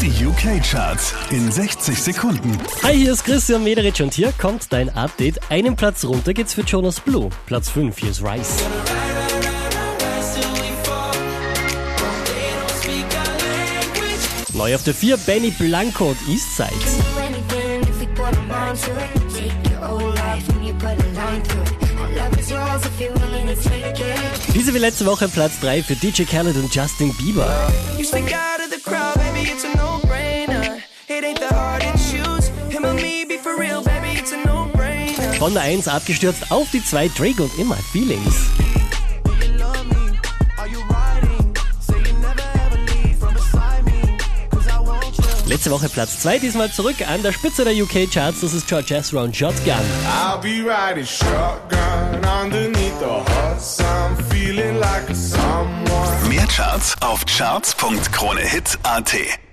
Die UK-Charts in 60 Sekunden. Hi, hier ist Christian Mederich und hier kommt dein Update. Einen Platz runter geht's für Jonas Blue. Platz 5, hier ist Rice. Neu auf der 4, Benny Blanco und Eastside. Diese wie letzte Woche Platz 3 für DJ Khaled und Justin Bieber. It ain't the hard to choose. Him or me, be for real, baby, it's a no-brainer. Von der 1 abgestürzt auf die 2 Drake und immer Feelings. Letzte Woche Platz 2, diesmal zurück an der Spitze der UK Charts. Das ist George Ezra und Shotgun. I'll be riding shotgun underneath the hot sun, feeling like someone. Mehr Charts auf charts.kronehit.at